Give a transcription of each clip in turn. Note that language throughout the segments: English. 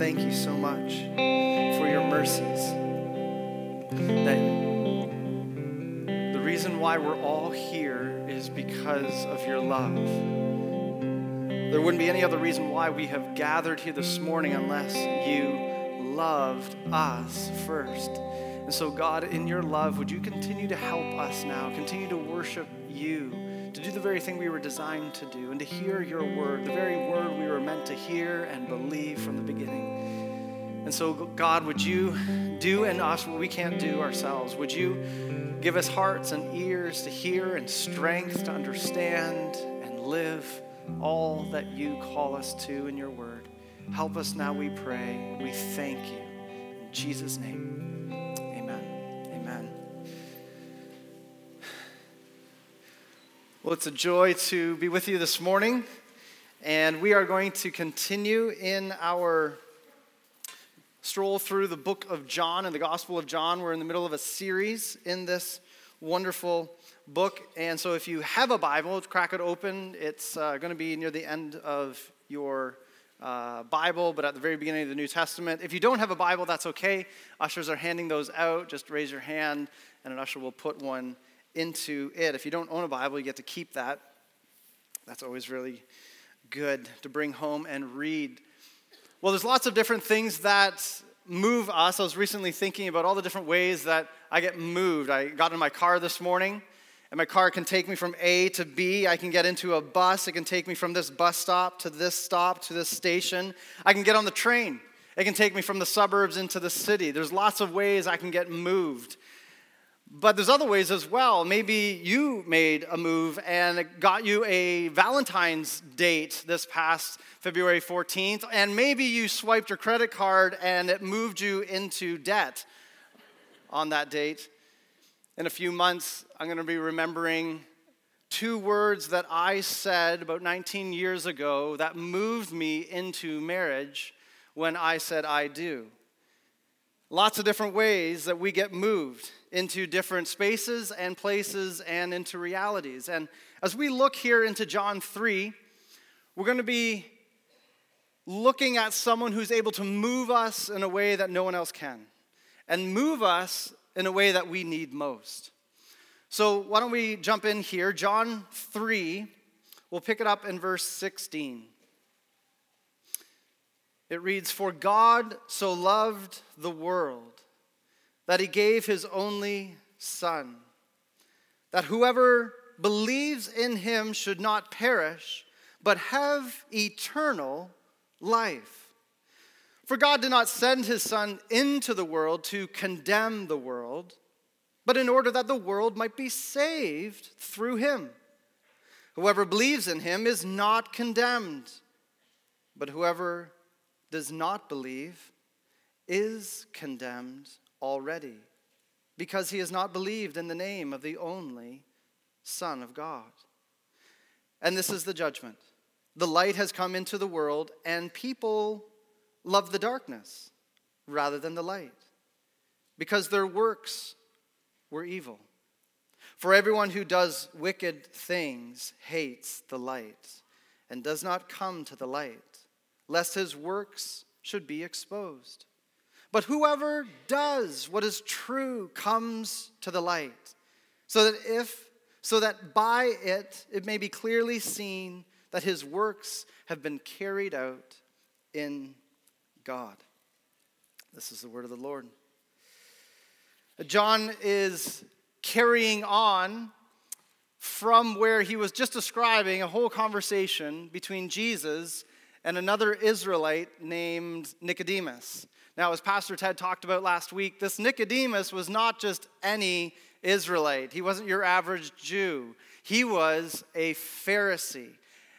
thank you so much for your mercies. That the reason why we're all here is because of your love. There wouldn't be any other reason why we have gathered here this morning unless you loved us first. And so, God, in your love, would you continue to help us now, continue to worship you, to do the very thing we were designed to do, and to hear your word, the very word we were meant to hear and believe from the beginning. And so, God, would you do in us what we can't do ourselves? Would you give us hearts and ears to hear and strength to understand and live all that you call us to in your word? Help us now, we pray. We thank you. In Jesus' name. Well, it's a joy to be with you this morning, and we are going to continue in our stroll through the book of John and the Gospel of John. We're in the middle of a series in this wonderful book, and so if you have a Bible, crack it open. It's uh, going to be near the end of your uh, Bible, but at the very beginning of the New Testament. If you don't have a Bible, that's okay. Ushers are handing those out. Just raise your hand, and an usher will put one into it. If you don't own a Bible, you get to keep that. That's always really good to bring home and read. Well, there's lots of different things that move us. I was recently thinking about all the different ways that I get moved. I got in my car this morning, and my car can take me from A to B. I can get into a bus. It can take me from this bus stop to this stop to this station. I can get on the train. It can take me from the suburbs into the city. There's lots of ways I can get moved. But there's other ways as well. Maybe you made a move and got you a Valentine's date this past February 14th, and maybe you swiped your credit card and it moved you into debt on that date. In a few months, I'm going to be remembering two words that I said about 19 years ago that moved me into marriage when I said I do. Lots of different ways that we get moved into different spaces and places and into realities. And as we look here into John 3, we're going to be looking at someone who's able to move us in a way that no one else can, and move us in a way that we need most. So, why don't we jump in here? John 3, we'll pick it up in verse 16. It reads, For God so loved the world that he gave his only Son, that whoever believes in him should not perish, but have eternal life. For God did not send his Son into the world to condemn the world, but in order that the world might be saved through him. Whoever believes in him is not condemned, but whoever does not believe is condemned already because he has not believed in the name of the only Son of God. And this is the judgment. The light has come into the world, and people love the darkness rather than the light because their works were evil. For everyone who does wicked things hates the light and does not come to the light, lest his works should be exposed. But whoever does what is true comes to the light, so that if so that by it it may be clearly seen that his works have been carried out in God. This is the word of the Lord. John is carrying on from where he was just describing a whole conversation between Jesus and another Israelite named Nicodemus. Now, as Pastor Ted talked about last week, this Nicodemus was not just any Israelite. He wasn't your average Jew. He was a Pharisee.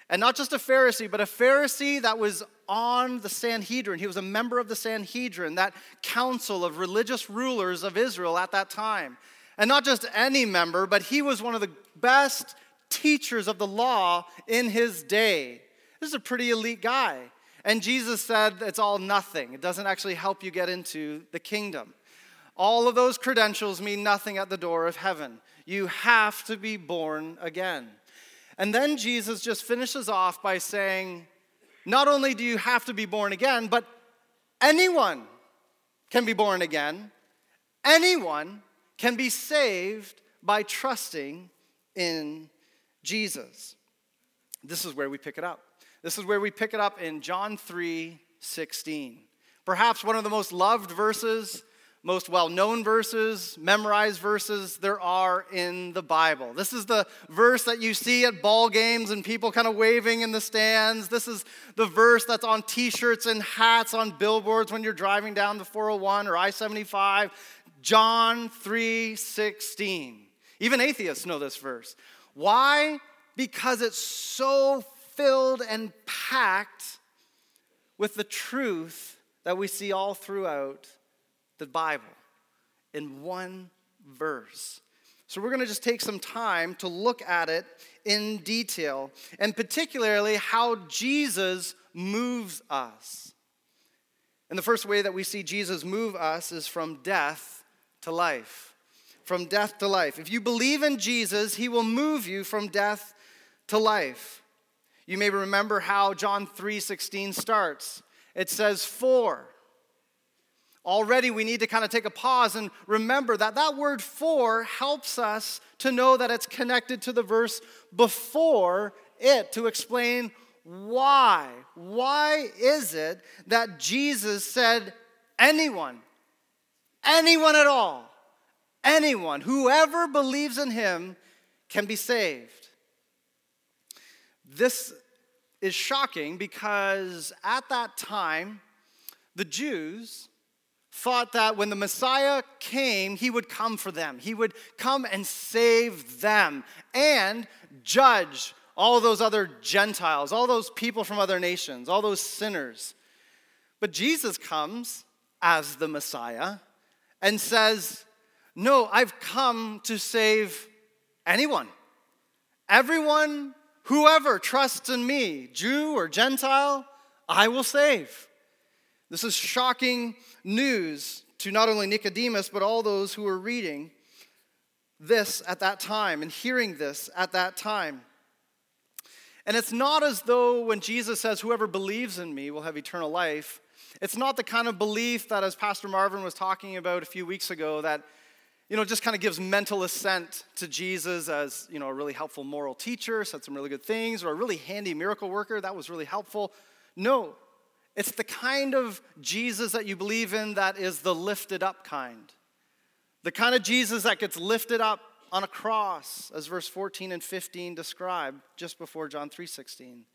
And not just a Pharisee, but a Pharisee that was on the Sanhedrin. He was a member of the Sanhedrin, that council of religious rulers of Israel at that time. And not just any member, but he was one of the best teachers of the law in his day. This is a pretty elite guy. And Jesus said it's all nothing. It doesn't actually help you get into the kingdom. All of those credentials mean nothing at the door of heaven. You have to be born again. And then Jesus just finishes off by saying, not only do you have to be born again, but anyone can be born again, anyone can be saved by trusting in Jesus. This is where we pick it up. This is where we pick it up in John 3 16. Perhaps one of the most loved verses most well known verses, memorized verses there are in the Bible. This is the verse that you see at ball games and people kind of waving in the stands. This is the verse that's on t shirts and hats on billboards when you're driving down the 401 or I 75. John 3 16. Even atheists know this verse. Why? Because it's so filled and packed with the truth that we see all throughout the Bible in one verse. So we're going to just take some time to look at it in detail, and particularly how Jesus moves us. And the first way that we see Jesus move us is from death to life. From death to life. If you believe in Jesus, he will move you from death to life. You may remember how John 3:16 starts. It says, "For Already, we need to kind of take a pause and remember that that word for helps us to know that it's connected to the verse before it to explain why. Why is it that Jesus said, anyone, anyone at all, anyone, whoever believes in him can be saved? This is shocking because at that time, the Jews, thought that when the Messiah came, he would come for them. He would come and save them and judge all those other Gentiles, all those people from other nations, all those sinners. But Jesus comes as the Messiah and says, No, I've come to save anyone. Everyone, whoever trusts in me, Jew or Gentile, I will save. This is shocking news to not only Nicodemus, but all those who were reading this at that time and hearing this at that time. And it's not as though when Jesus says, Whoever believes in me will have eternal life, it's not the kind of belief that, as Pastor Marvin was talking about a few weeks ago, that you know, just kind of gives mental assent to Jesus as, you know, a really helpful moral teacher, said some really good things, or a really handy miracle worker, that was really helpful. No, it's the kind of Jesus that you believe in that is the lifted up kind. The kind of Jesus that gets lifted up on a cross, as verse 14 and 15 describe just before John 3:16.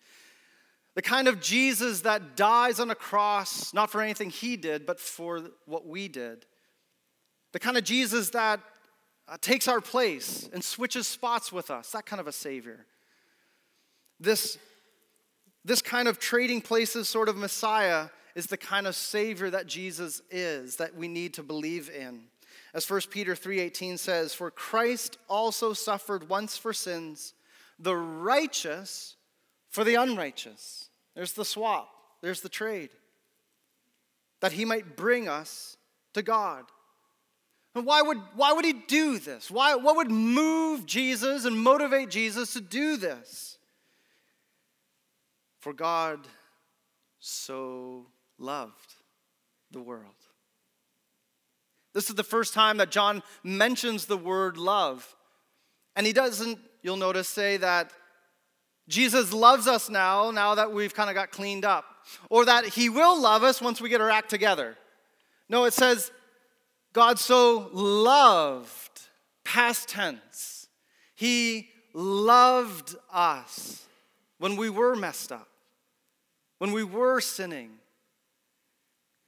The kind of Jesus that dies on a cross not for anything he did, but for what we did. The kind of Jesus that uh, takes our place and switches spots with us, that kind of a savior. This this kind of trading places sort of Messiah is the kind of savior that Jesus is that we need to believe in. As 1 Peter 3:18 says, "For Christ also suffered once for sins, the righteous for the unrighteous." There's the swap. There's the trade. That he might bring us to God. And why would, why would he do this? Why, what would move Jesus and motivate Jesus to do this? For God so loved the world. This is the first time that John mentions the word love. And he doesn't, you'll notice, say that Jesus loves us now, now that we've kind of got cleaned up, or that he will love us once we get our act together. No, it says, God so loved, past tense. He loved us when we were messed up when we were sinning,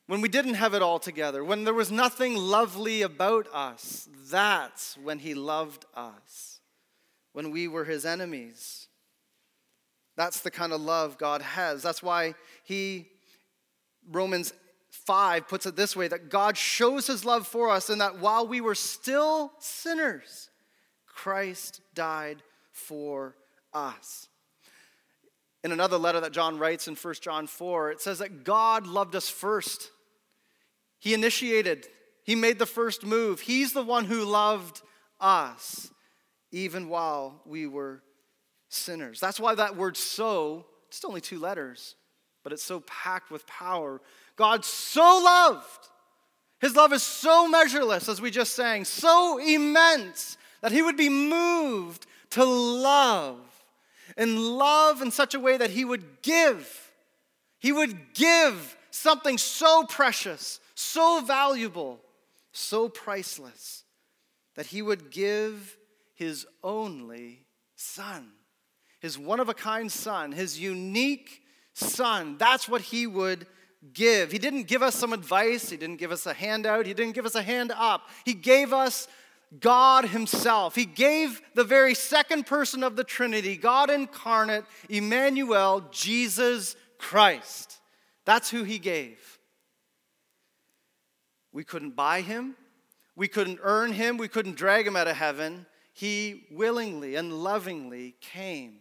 when we didn't have it all together, when there was nothing lovely about us, that's when He loved us, when we were His enemies. That's the kind of love God has. That's why He, Romans 5 puts it this way that God shows His love for us, and that while we were still sinners, Christ died for us. In another letter that John writes in 1 John 4, it says that God loved us first. He initiated, He made the first move. He's the one who loved us, even while we were sinners. That's why that word so, just only two letters, but it's so packed with power. God so loved. His love is so measureless, as we just sang, so immense that he would be moved to love and love in such a way that he would give. He would give something so precious, so valuable, so priceless that he would give his only son, his one of a kind son, his unique son. That's what he would give. He didn't give us some advice, he didn't give us a handout, he didn't give us a hand up. He gave us God Himself. He gave the very second person of the Trinity, God incarnate, Emmanuel, Jesus Christ. That's who He gave. We couldn't buy Him, we couldn't earn Him, we couldn't drag Him out of heaven. He willingly and lovingly came.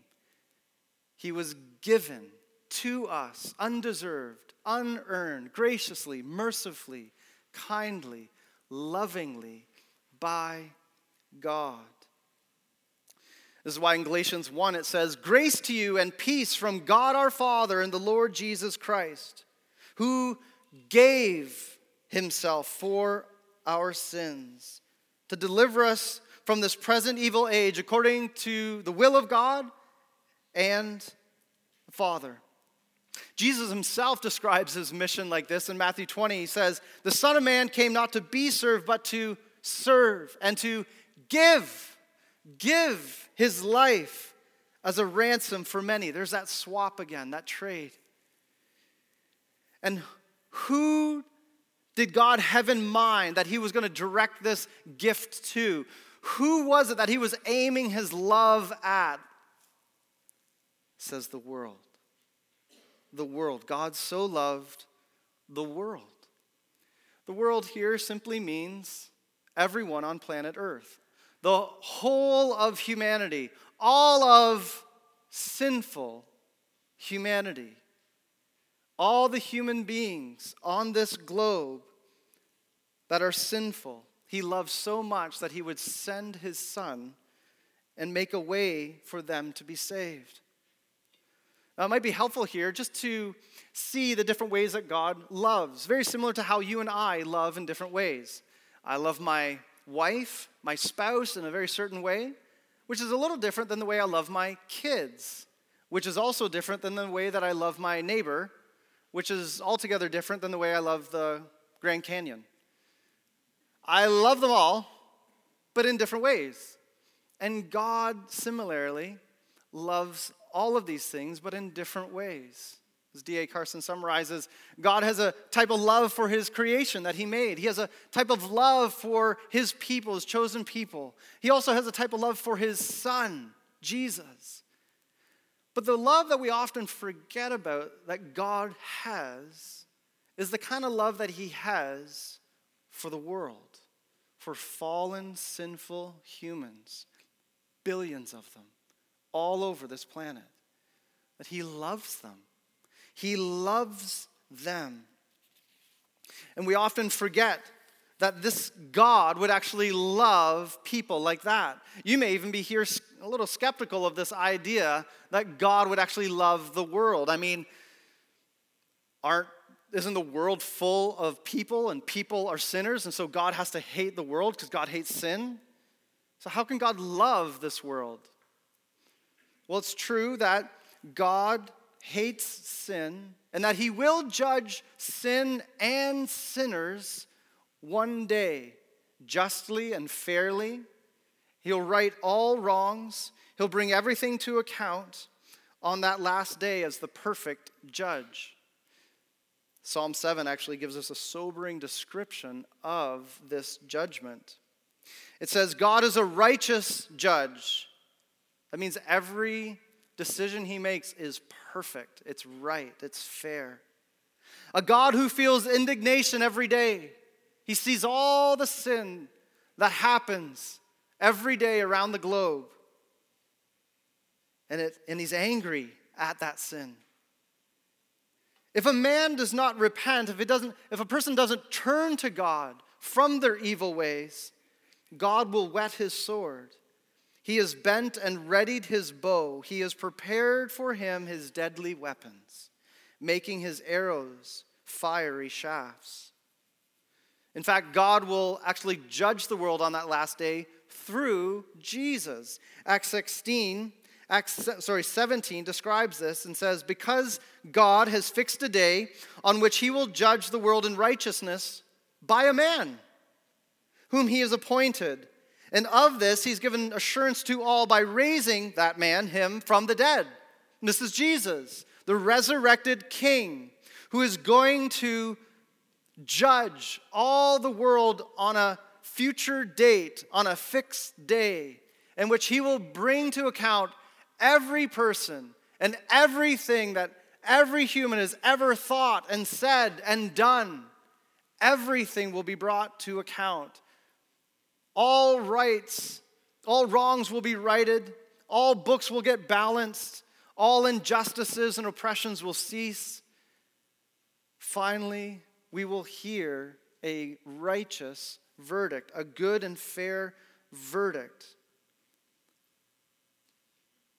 He was given to us, undeserved, unearned, graciously, mercifully, kindly, lovingly by God. This is why in Galatians 1 it says, Grace to you and peace from God our Father and the Lord Jesus Christ, who gave himself for our sins to deliver us from this present evil age according to the will of God and the Father. Jesus himself describes his mission like this in Matthew 20. He says, The Son of Man came not to be served, but to serve, and to give, give his life as a ransom for many. There's that swap again, that trade. And who did God have in mind that he was going to direct this gift to? Who was it that he was aiming his love at? Says the world. The world. God so loved the world. The world here simply means everyone on planet Earth. The whole of humanity, all of sinful humanity, all the human beings on this globe that are sinful, he loved so much that he would send his son and make a way for them to be saved. It might be helpful here just to see the different ways that God loves, very similar to how you and I love in different ways. I love my wife, my spouse, in a very certain way, which is a little different than the way I love my kids, which is also different than the way that I love my neighbor, which is altogether different than the way I love the Grand Canyon. I love them all, but in different ways. And God similarly loves all of these things, but in different ways. As D.A. Carson summarizes, God has a type of love for his creation that he made. He has a type of love for his people, his chosen people. He also has a type of love for his son, Jesus. But the love that we often forget about that God has is the kind of love that he has for the world, for fallen, sinful humans, billions of them, all over this planet. That he loves them he loves them. And we often forget that this God would actually love people like that. You may even be here a little skeptical of this idea that God would actually love the world. I mean, aren't isn't the world full of people and people are sinners and so God has to hate the world because God hates sin? So how can God love this world? Well, it's true that God hates sin and that he will judge sin and sinners one day, justly and fairly. He'll right all wrongs, he'll bring everything to account on that last day as the perfect judge. Psalm 7 actually gives us a sobering description of this judgment. It says, God is a righteous judge. That means every decision he makes is perfect, it's right, it's fair. A God who feels indignation every day. He sees all the sin that happens every day around the globe. And, it, and he's angry at that sin. If a man does not repent, if, it doesn't, if a person doesn't turn to God from their evil ways, God will whet his sword he has bent and readied his bow. He has prepared for him his deadly weapons. making his arrows fiery shafts. In fact, God will actually judge the world on that last day through Jesus. Acts 16, Acts, sorry, 17 describes this and says, Because God has fixed a day on which he will judge the world in righteousness by a man whom he has appointed. And of this he's given assurance to all by raising that man, him, from the dead. And this is Jesus, the resurrected king, who is going to judge all the world on a future date, on a fixed day, in which he will bring to account every person and everything that every human has ever thought and said and done. Everything will be brought to account. All rights, all wrongs will be righted, all books will get balanced, all injustices and oppressions will cease. Finally, we will hear a righteous verdict, a good and fair verdict.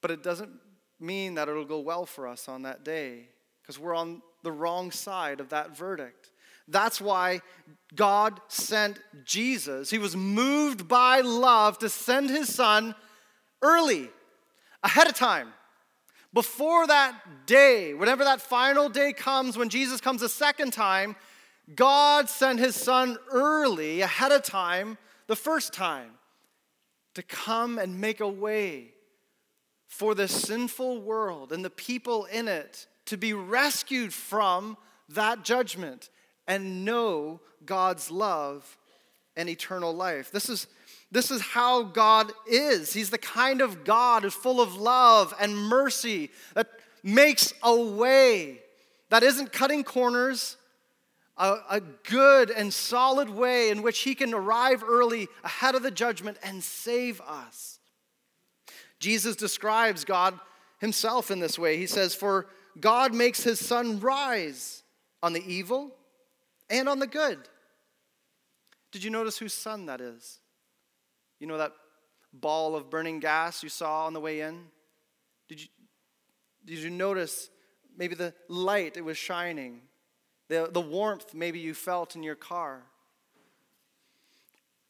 But it doesn't mean that it'll go well for us on that day because we're on the wrong side of that verdict. That's why God sent Jesus. He was moved by love to send his son early, ahead of time. Before that day, whenever that final day comes, when Jesus comes a second time, God sent his son early, ahead of time, the first time, to come and make a way for the sinful world and the people in it to be rescued from that judgment and know God's love and eternal life. This is, this is how God is. He's the kind of God who's full of love and mercy that makes a way that isn't cutting corners, a, a good and solid way in which He can arrive early ahead of the judgment and save us. Jesus describes God Himself in this way. He says, For God makes His sun rise on the evil and on the good. Did you notice whose sun that is? You know that ball of burning gas you saw on the way in? Did you, did you notice maybe the light it was shining? the, the warmth maybe you felt in your car.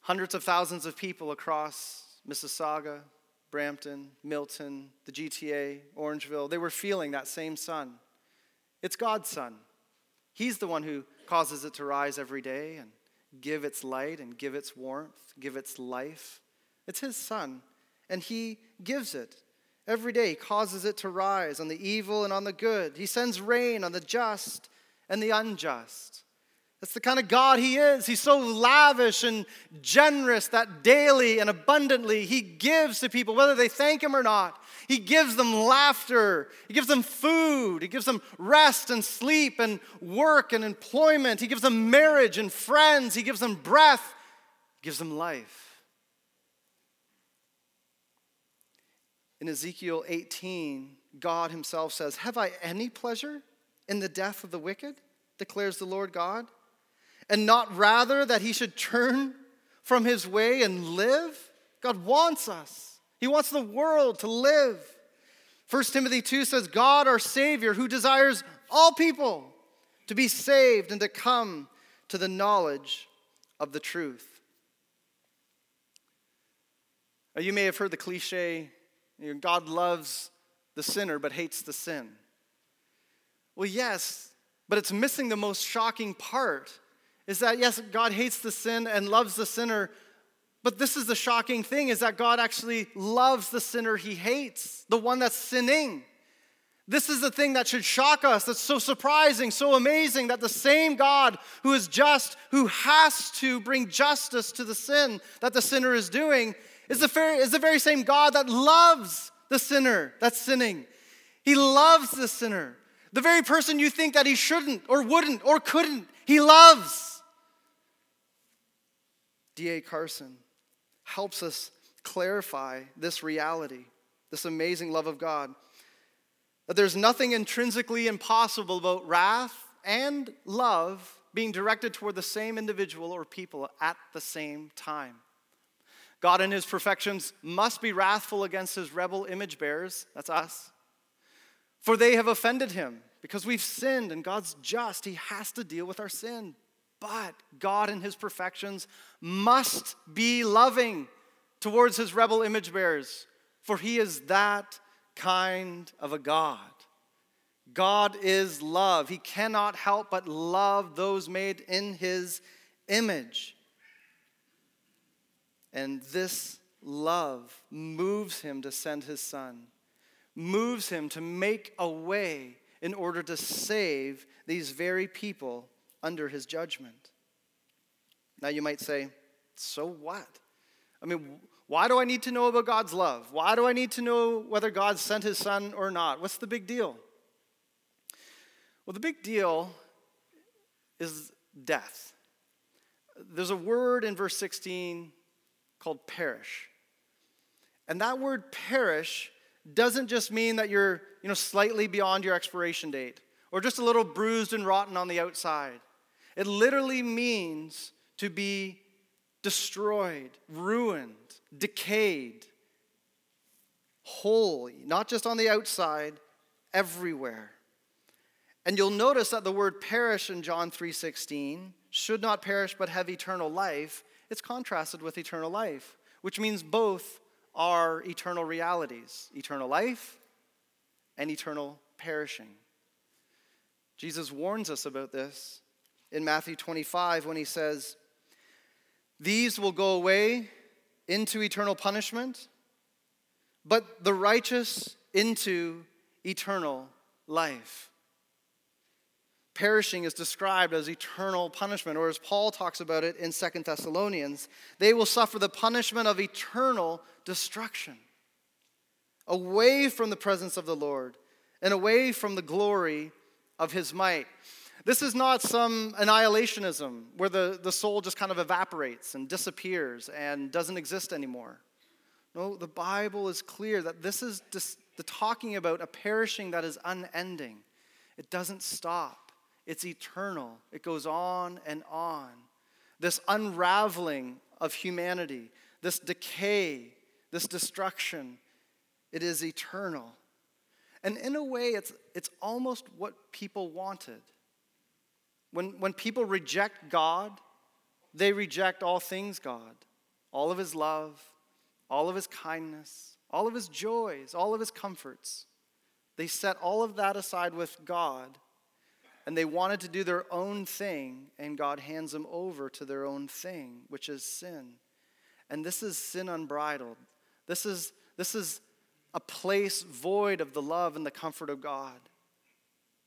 Hundreds of thousands of people across Mississauga, Brampton, Milton, the GTA, Orangeville, they were feeling that same sun. It's God's sun. He's the one who causes it to rise every day and give its light and give its warmth, give its life. It's His sun, and He gives it. Every day, He causes it to rise on the evil and on the good. He sends rain on the just and the unjust. That's the kind of God He is. He's so lavish and generous that daily and abundantly He gives to people, whether they thank Him or not. He gives them laughter. He gives them food. He gives them rest and sleep and work and employment. He gives them marriage and friends. He gives them breath. He gives them life. In Ezekiel 18, God Himself says, Have I any pleasure in the death of the wicked, declares the Lord God, and not rather that he should turn from his way and live? God wants us, He wants the world to live. 1 Timothy 2 says, God, our Savior, who desires all people to be saved and to come to the knowledge of the truth. Now, you may have heard the cliche God loves the sinner but hates the sin. Well, yes, but it's missing the most shocking part is that, yes, God hates the sin and loves the sinner, but this is the shocking thing is that God actually loves the sinner he hates, the one that's sinning. This is the thing that should shock us. That's so surprising, so amazing that the same God who is just, who has to bring justice to the sin that the sinner is doing, is the, very, is the very same God that loves the sinner that's sinning. He loves the sinner. The very person you think that he shouldn't or wouldn't or couldn't, he loves. D.A. Carson helps us clarify this reality, this amazing love of God. That there's nothing intrinsically impossible about wrath and love being directed toward the same individual or people at the same time. God, in his perfections, must be wrathful against his rebel image bearers, that's us, for they have offended him. because we've sinned and God's just. He has to deal with our sin. But God, in his perfections, must be loving towards his rebel image bearers, for he is that kind of a God. God is love. He cannot help but love those made in his image. And this love moves him to send his son, moves him to make a way in order to save these very people under his judgment. Now you might say, so what? I mean, why do I need to know about God's love? Why do I need to know whether God sent his son or not? What's the big deal? Well, the big deal is death. There's a word in verse 16 called perish. And that word perish doesn't just mean that you're you know, slightly beyond your expiration date or just a little bruised and rotten on the outside. It literally means to be destroyed, ruined, decayed, whole, not just on the outside, everywhere. And you'll notice that the word perish in John 3:16 should not perish but have eternal life. It's contrasted with eternal life, which means both are eternal realities, eternal life and eternal perishing. Jesus warns us about this in Matthew 25 when he says, These will go away into eternal punishment, but the righteous into eternal life. Perishing is described as eternal punishment, or as Paul talks about it in Second Thessalonians, they will suffer the punishment of eternal destruction, away from the presence of the Lord and away from the glory of his might. This is not some annihilationism where the, the soul just kind of evaporates and disappears and doesn't exist anymore. No, the Bible is clear that this is just the talking about a perishing that is unending. It doesn't stop, it's eternal. It goes on and on. This unraveling of humanity, this decay, this destruction, it is eternal. And in a way, it's, it's almost what people wanted. When, when people reject God, they reject all things God, all of His love, all of His kindness, all of His joys, all of His comforts. They set all of that aside with God, and they wanted to do their own thing, and God hands them over to their own thing, which is sin. And this is sin unbridled. This is, this is a place void of the love and the comfort of God.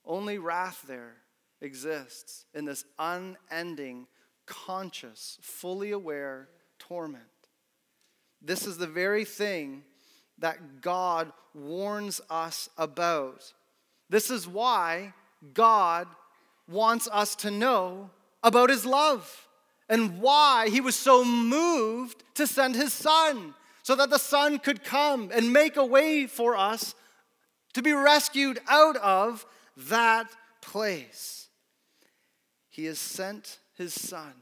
Only wrath there exists in this unending, conscious, fully aware torment. This is the very thing that God warns us about. This is why God wants us to know about his love and why he was so moved to send his son so that the Son could come and make a way for us to be rescued out of that place. He has sent His Son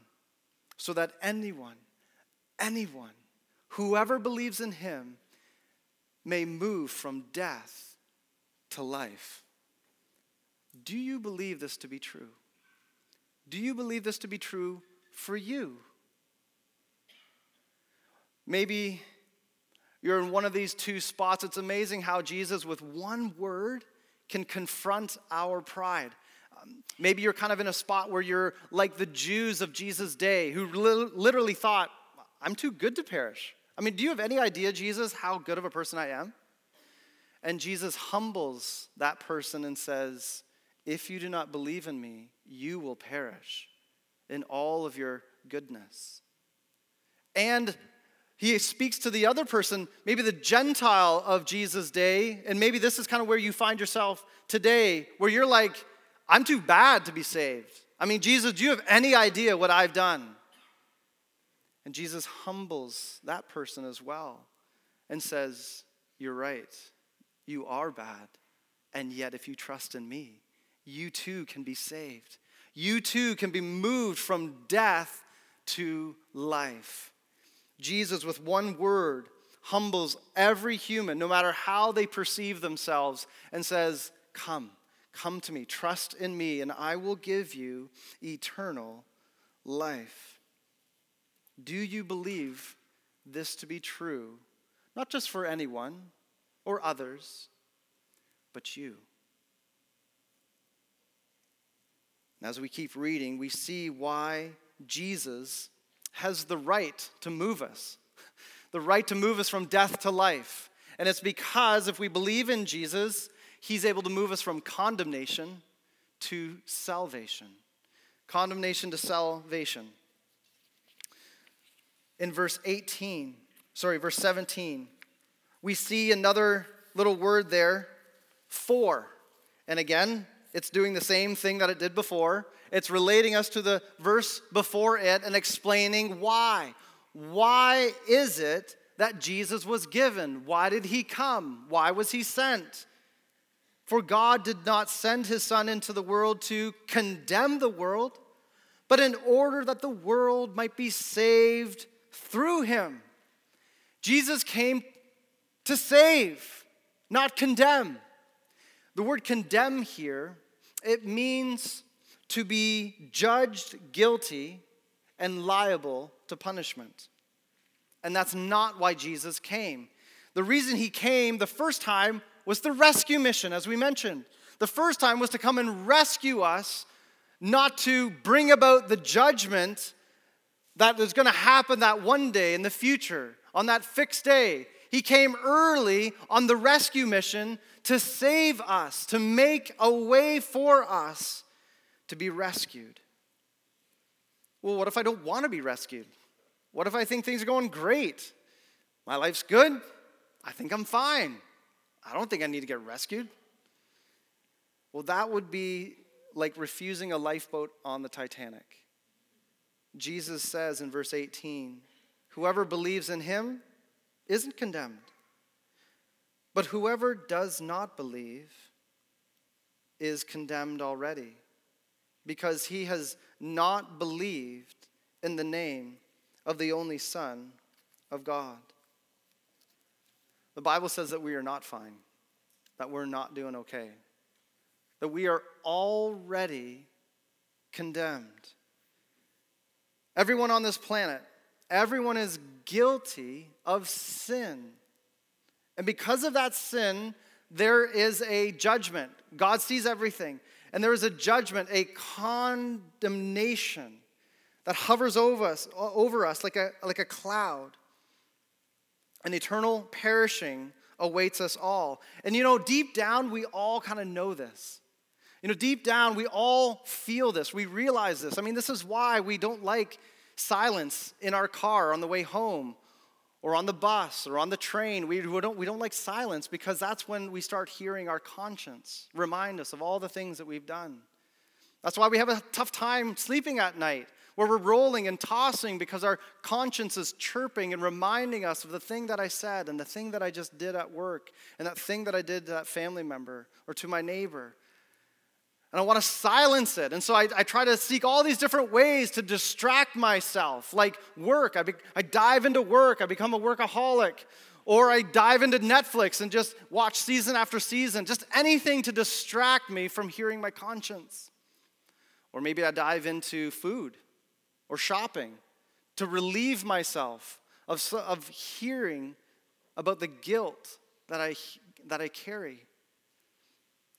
so that anyone, anyone, whoever believes in Him, may move from death to life. Do you believe this to be true? Do you believe this to be true for you? Maybe you're in one of these two spots. It's amazing how Jesus, with one word, can confront our pride. Maybe you're kind of in a spot where you're like the Jews of Jesus' day who li- literally thought, I'm too good to perish. I mean, do you have any idea, Jesus, how good of a person I am? And Jesus humbles that person and says, If you do not believe in me, you will perish in all of your goodness. And he speaks to the other person, maybe the Gentile of Jesus' day, and maybe this is kind of where you find yourself today, where you're like, I'm too bad to be saved. I mean, Jesus, do you have any idea what I've done? And Jesus humbles that person as well and says, You're right, you are bad. And yet, if you trust in me, you too can be saved. You too can be moved from death to life. Jesus, with one word, humbles every human, no matter how they perceive themselves, and says, Come, Come to me, trust in me, and I will give you eternal life. Do you believe this to be true, not just for anyone or others, but you? And as we keep reading, we see why Jesus has the right to move us, the right to move us from death to life. And it's because if we believe in Jesus, he's able to move us from condemnation to salvation. Condemnation to salvation. In verse 18, sorry, verse 17, we see another little word there, for. And again, it's doing the same thing that it did before. It's relating us to the verse before it and explaining why. Why is it that Jesus was given? Why did he come? Why was he sent? For God did not send his Son into the world to condemn the world, but in order that the world might be saved through him. Jesus came to save, not condemn. The word condemn here, it means to be judged guilty and liable to punishment. And that's not why Jesus came. The reason he came the first time was the rescue mission, as we mentioned. The first time was to come and rescue us, not to bring about the judgment that is going to happen that one day in the future, on that fixed day. He came early on the rescue mission to save us, to make a way for us to be rescued. Well, what if I don't want to be rescued? What if I think things are going great? My life's good. I think I'm fine. I don't think I need to get rescued. Well, that would be like refusing a lifeboat on the Titanic. Jesus says in verse 18, Whoever believes in him isn't condemned. But whoever does not believe is condemned already, because he has not believed in the name of the only Son of God. The Bible says that we are not fine, that we're not doing okay, that we are already condemned. Everyone on this planet, everyone is guilty of sin. And because of that sin, there is a judgment. God sees everything. And there is a judgment, a condemnation that hovers over us, over us like, a, like a cloud. An eternal perishing awaits us all. And you know, deep down, we all kind of know this. You know, deep down, we all feel this. We realize this. I mean, this is why we don't like silence in our car on the way home or on the bus or on the train. We, we, don't, we don't like silence because that's when we start hearing our conscience remind us of all the things that we've done. That's why we have a tough time sleeping at night, where we're rolling and tossing because our conscience is chirping and reminding us of the thing that I said and the thing that I just did at work and that thing that I did to that family member or to my neighbor. And I want to silence it. And so I, I, try to seek all these different ways to distract myself, like work. I, be, I dive into work, I become a workaholic. Or I dive into Netflix and just watch season after season, just anything to distract me from hearing my conscience. Or maybe I dive into food or shopping to relieve myself of, of hearing about the guilt that I, that I carry.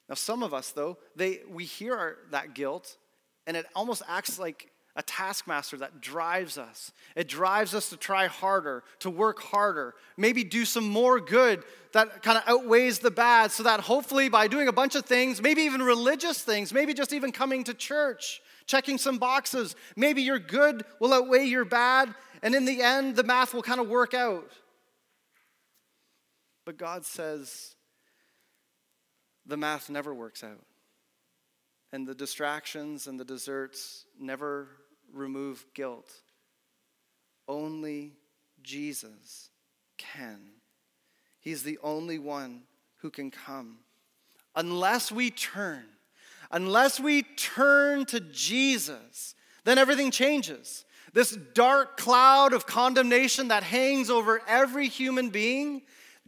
Now, some of us, though, they, we hear our, that guilt, and it almost acts like a taskmaster that drives us. It drives us to try harder, to work harder, maybe do some more good that kind of outweighs the bad, so that hopefully by doing a bunch of things, maybe even religious things, maybe just even coming to church, checking some boxes, maybe your good will outweigh your bad, and in the end, the math will kind of work out. But God says, the math never works out. And the distractions and the desserts never remove guilt. Only Jesus can. He's the only one who can come. Unless we turn, unless we turn to Jesus, then everything changes. This dark cloud of condemnation that hangs over every human being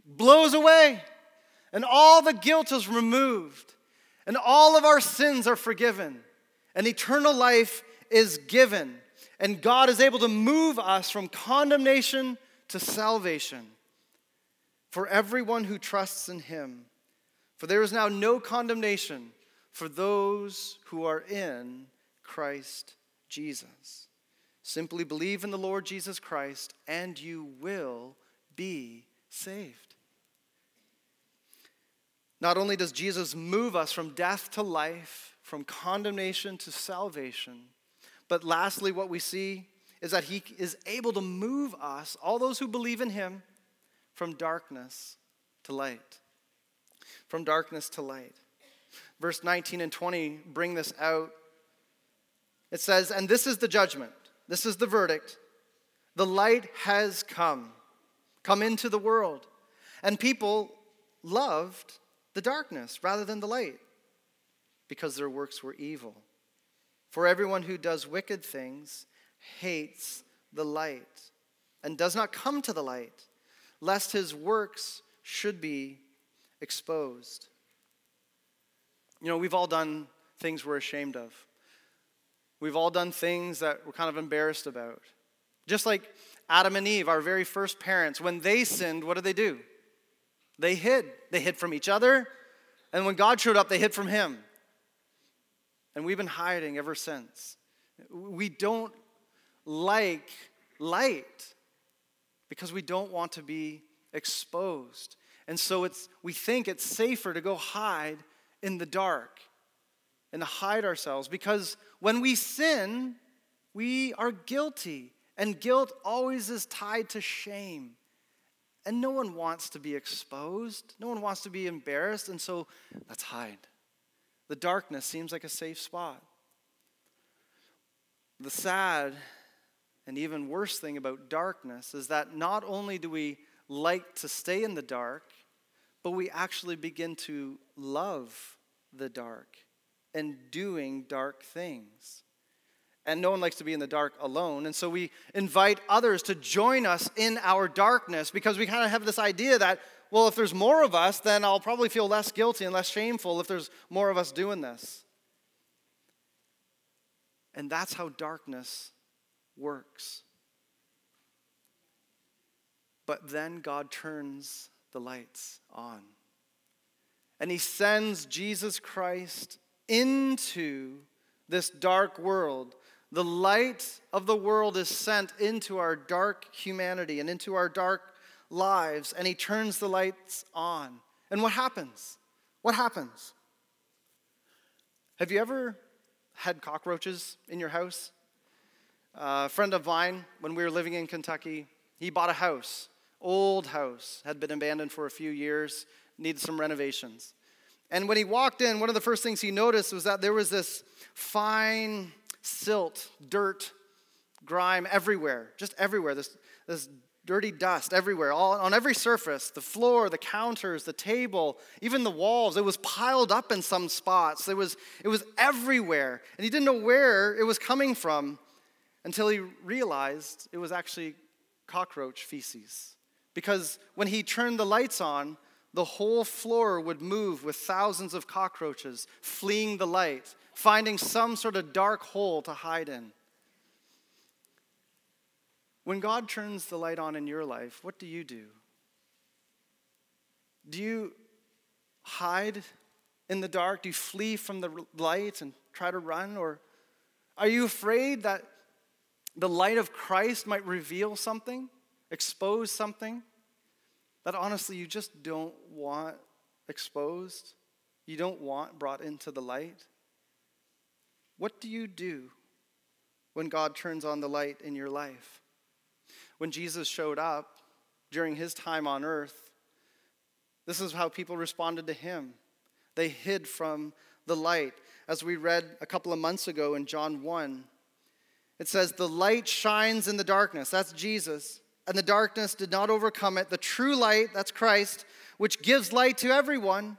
blows away and all the guilt is removed. and all of our sins are forgiven, and eternal life is given, and God is able to move us from condemnation to salvation for everyone who trusts in Him. For there is now no condemnation for those who are in Christ Jesus. Simply believe in the Lord Jesus Christ, and you will be saved. Not only does Jesus move us from death to life, from condemnation to salvation, but lastly, what we see is that he is able to move us, all those who believe in him, from darkness to light. From darkness to light. Verse 19 and 20 bring this out. It says, And this is the judgment, this is the verdict. The light has come, come into the world, and people loved the darkness rather than the light because their works were evil. For everyone who does wicked things hates the light and does not come to the light, lest his works should be exposed. You know, we've all done things we're ashamed of. We've all done things that we're kind of embarrassed about. Just like Adam and Eve, our very first parents, when they sinned, what did they do? They hid. They hid from each other. And when God showed up, they hid from him. And we've been hiding ever since. We don't like light because we don't want to be exposed. And so it's, we think it's safer to go hide in the dark and hide ourselves because when we sin, we are guilty. And guilt always is tied to shame. And no one wants to be exposed. No one wants to be embarrassed. And so let's hide. The darkness seems like a safe spot. The sad and even worse thing about darkness is that not only do we like to stay in the dark, but we actually begin to love the dark and doing dark things. And no one likes to be in the dark alone. And so we invite others to join us in our darkness because we kind of have this idea that, well, if there's more of us, then I'll probably feel less guilty and less shameful if there's more of us doing this. And that's how darkness works. But then God turns the lights on. And he sends Jesus Christ into this dark world the light of the world is sent into our dark humanity and into our dark lives, and He turns the lights on. And what happens? What happens? Have you ever had cockroaches in your house? A friend of mine, when we were living in Kentucky, he bought a house, old house, had been abandoned for a few years, needed some renovations. And when he walked in, one of the first things he noticed was that there was this fine silt, dirt, grime everywhere, just everywhere. This, this dirty dust everywhere, all, on every surface the floor, the counters, the table, even the walls. It was piled up in some spots. It was, it was everywhere. And he didn't know where it was coming from until he realized it was actually cockroach feces. Because when he turned the lights on, the whole floor would move with thousands of cockroaches fleeing the light finding some sort of dark hole to hide in. When God turns the light on in your life, what do you do? Do you hide in the dark? Do you flee from the light and try to run? Or are you afraid that the light of Christ might reveal something, expose something that honestly you just don't want exposed? You don't want brought into the light? What do you do when God turns on the light in your life? When Jesus showed up during his time on earth, this is how people responded to him. They hid from the light. As we read a couple of months ago in John 1, it says, The light shines in the darkness. That's Jesus. And the darkness did not overcome it. The true light, that's Christ, which gives light to everyone,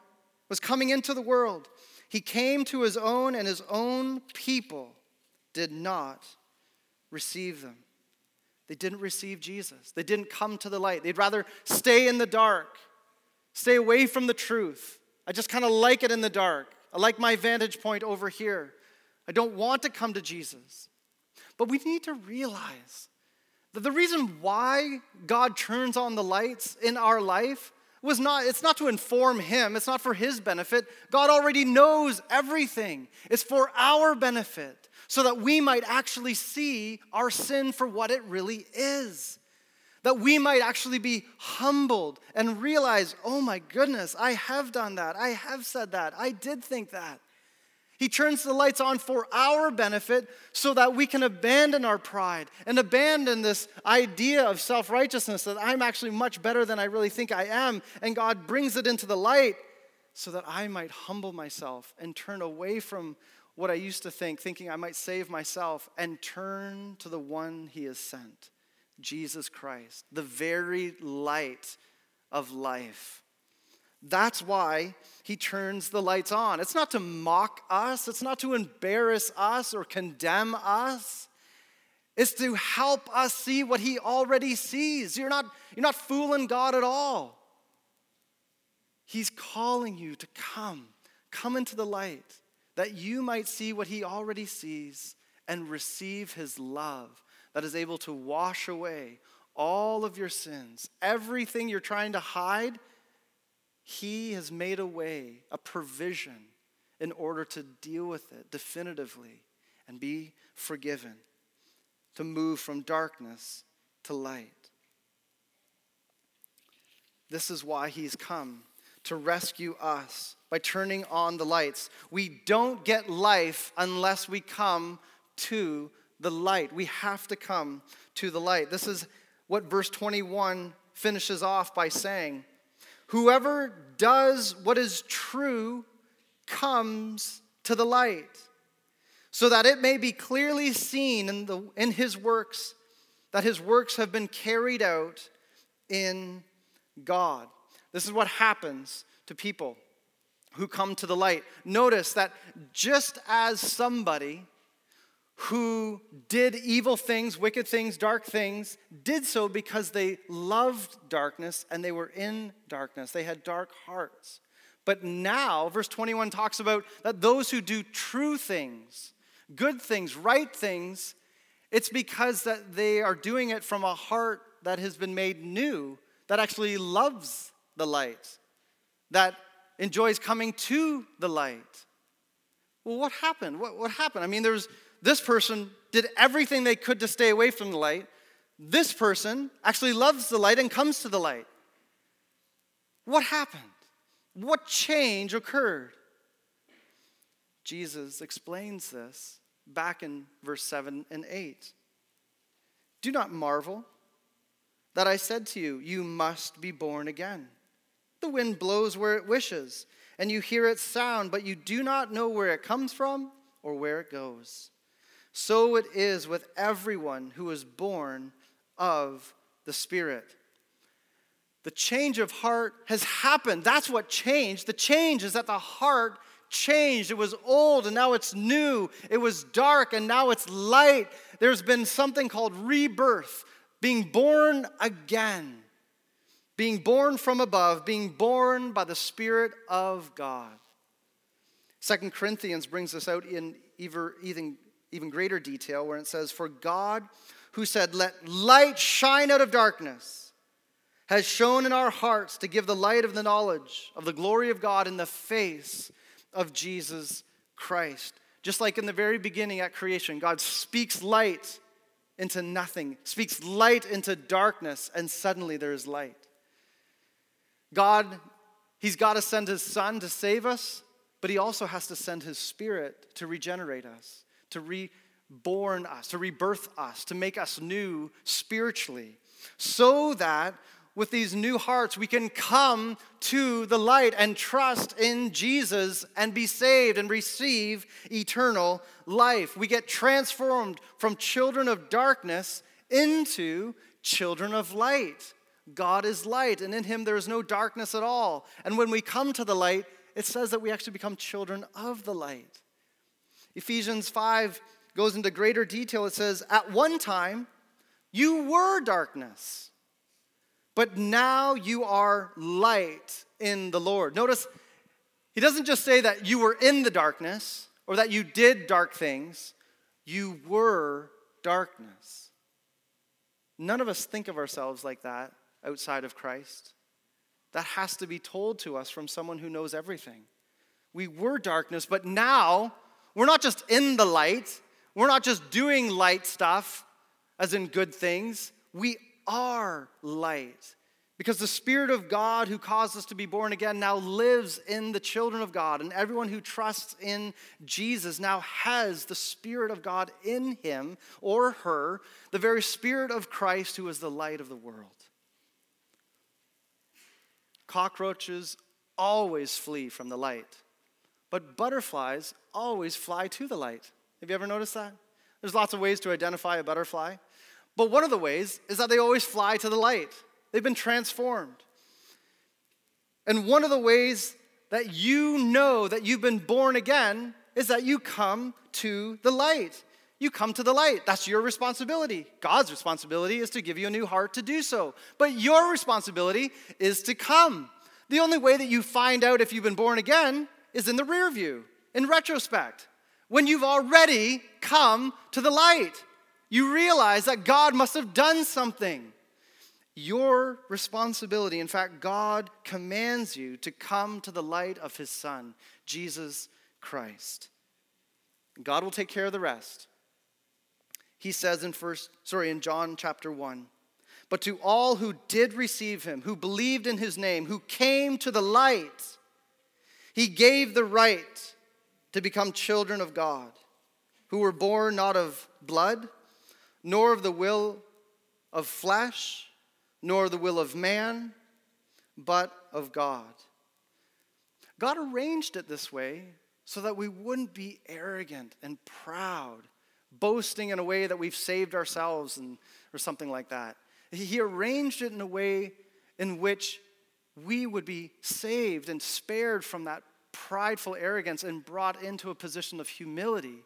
was coming into the world. He came to his own, and his own people did not receive them. They didn't receive Jesus. They didn't come to the light. They'd rather stay in the dark, stay away from the truth. I just kind of like it in the dark. I like my vantage point over here. I don't want to come to Jesus. But we need to realize that the reason why God turns on the lights in our life was not it's not to inform him, it's not for his benefit. God already knows everything. It's for our benefit so that we might actually see our sin for what it really is. That we might actually be humbled and realize, oh my goodness, I have done that. I have said that. I did think that. He turns the lights on for our benefit so that we can abandon our pride and abandon this idea of self righteousness that I'm actually much better than I really think I am. And God brings it into the light so that I might humble myself and turn away from what I used to think, thinking I might save myself, and turn to the one He has sent, Jesus Christ, the very light of life. That's why he turns the lights on. It's not to mock us, it's not to embarrass us or condemn us. It's to help us see what he already sees. You're not, you're not fooling God at all. He's calling you to come, come into the light, that you might see what he already sees and receive his love that is able to wash away all of your sins. Everything you're trying to hide he has made a way, a provision, in order to deal with it definitively and be forgiven, to move from darkness to light. This is why He's come to rescue us by turning on the lights. We don't get life unless we come to the light. We have to come to the light. This is what verse 21 finishes off by saying. Whoever does what is true comes to the light, so that it may be clearly seen in, the, in his works that his works have been carried out in God. This is what happens to people who come to the light. Notice that just as somebody who did evil things, wicked things, dark things, did so because they loved darkness and they were in darkness. They had dark hearts. But now, verse 21 talks about that those who do true things, good things, right things, it's because that they are doing it from a heart that has been made new, that actually loves the light, that enjoys coming to the light. Well, what happened? What, what happened? I mean, there's this person did everything they could to stay away from the light. This person actually loves the light and comes to the light. What happened? What change occurred? Jesus explains this back in verse 7 and 8. Do not marvel that I said to you, You must be born again. The wind blows where it wishes, and you hear its sound, but you do not know where it comes from or where it goes. So it is with everyone who is born of the Spirit. The change of heart has happened. That's what changed. The change is that the heart changed. It was old and now it's new. It was dark and now it's light. There's been something called rebirth, being born again, being born from above, being born by the Spirit of God. Second Corinthians brings this out in even even greater detail where it says, For God, who said, Let light shine out of darkness, has shone in our hearts to give the light of the knowledge of the glory of God in the face of Jesus Christ. Just like in the very beginning at creation, God speaks light into nothing, speaks light into darkness, and suddenly there is light. God, He's got to send His Son to save us, but He also has to send His Spirit to regenerate us to reborn us, to rebirth us, to make us new spiritually, so that with these new hearts we can come to the light and trust in Jesus and be saved and receive eternal life. We get transformed from children of darkness into children of light. God is light, and in him there is no darkness at all. And when we come to the light, it says that we actually become children of the light. Ephesians 5 goes into greater detail. It says, At one time, you were darkness, but now you are light in the Lord. Notice He doesn't just say that you were in the darkness or that you did dark things, you were darkness. None of us think of ourselves like that outside of Christ. That has to be told to us from someone who knows everything. We were darkness, but now we're not just in the light, we're not just doing light stuff, as in good things. We are light. Because the Spirit of God who caused us to be born again now lives in the children of God. And everyone who trusts in Jesus now has the Spirit of God in him or her, the very Spirit of Christ who is the light of the world. Cockroaches always flee from the light, but butterflies always fly to the light. Have you ever noticed that? There's lots of ways to identify a butterfly, but one of the ways is that they always fly to the light. They've been transformed. And one of the ways that you know that you've been born again is that you come to the light. You come to the light. That's your responsibility. God's responsibility is to give you a new heart to do so. But your responsibility is to come. The only way that you find out if you've been born again is in the rear view, in retrospect, when you've already come to the light. You realize that God must have done something your responsibility. In fact, God commands you to come to the light of his Son, Jesus Christ. God will take care of the rest. He says in first, sorry, in John chapter 1, but to all who did receive him, who believed in his name, who came to the light, he gave the right to become children of God, who were born not of blood, nor of the will of flesh, nor the will of man, but of God. God arranged it this way so that we wouldn't be arrogant and proud, boasting in a way that we've saved ourselves and, or something like that. He arranged it in a way in which we would be saved and spared from that prideful arrogance and brought into a position of humility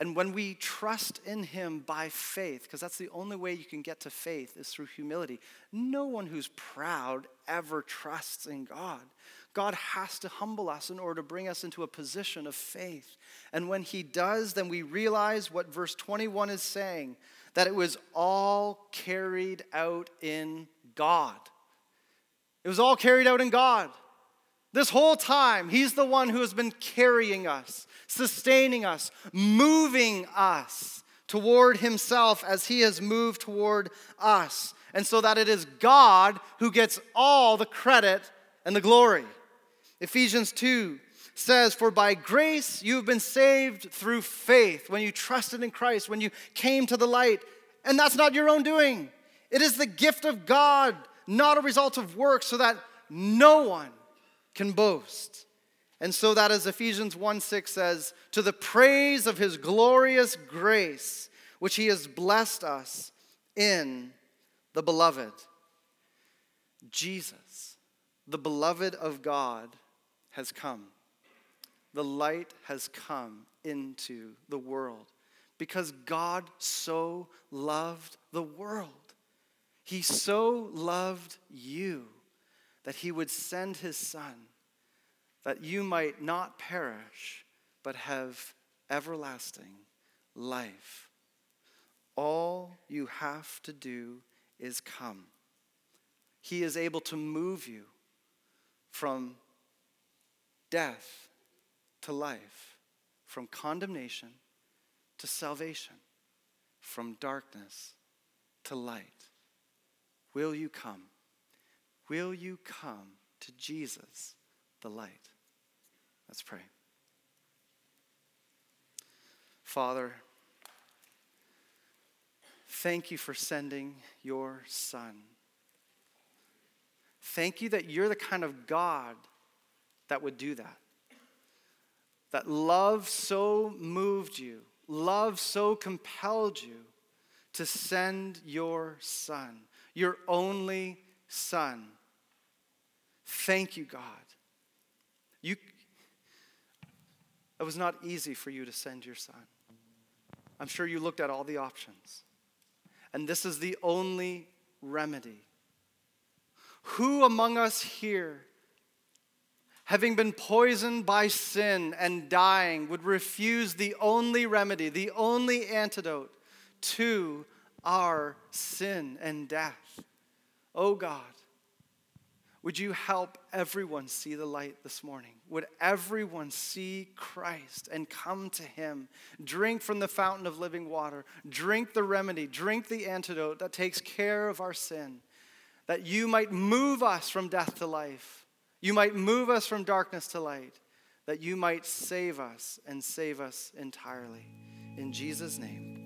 and when we trust in Him by faith, because that's the only way you can get to faith is through humility, no one who's proud ever trusts in God. God has to humble us in order to bring us into a position of faith. And when He does, then we realize what verse 21 is saying that it was all carried out in God. It was all carried out in God. This whole time, He's the one who has been carrying us, sustaining us, moving us toward Himself as He has moved toward us. And so that it is God who gets all the credit and the glory. Ephesians 2 says, For by grace you have been saved through faith, when you trusted in Christ, when you came to the light. And that's not your own doing, it is the gift of God, not a result of work, so that no one can boast. And so that as Ephesians 1 6 says, to the praise of his glorious grace, which he has blessed us in the beloved. Jesus, the beloved of God, has come. The light has come into the world because God so loved the world. He so loved you that he would send his son that you might not perish but have everlasting life. All you have to do is come. He is able to move you from death to life, from condemnation to salvation, from darkness to light. Will you come? Will you come to Jesus, the light? Let's pray. Father, thank you for sending your Son. Thank you that you're the kind of God that would do that. That love so moved you, love so compelled you to send your Son, your only Son. Thank you, God. You, it was not easy for you to send your son. I'm sure you looked at all the options. And this is the only remedy. Who among us here having been poisoned by sin and dying, would refuse the only remedy, the only antidote to our sin and death. Oh God, would you help everyone see the light this morning? Would everyone see Christ and come to Him? Drink from the fountain of living water. Drink the remedy. Drink the antidote that takes care of our sin. That you might move us from death to life. You might move us from darkness to light. That you might save us and save us entirely. In Jesus' name.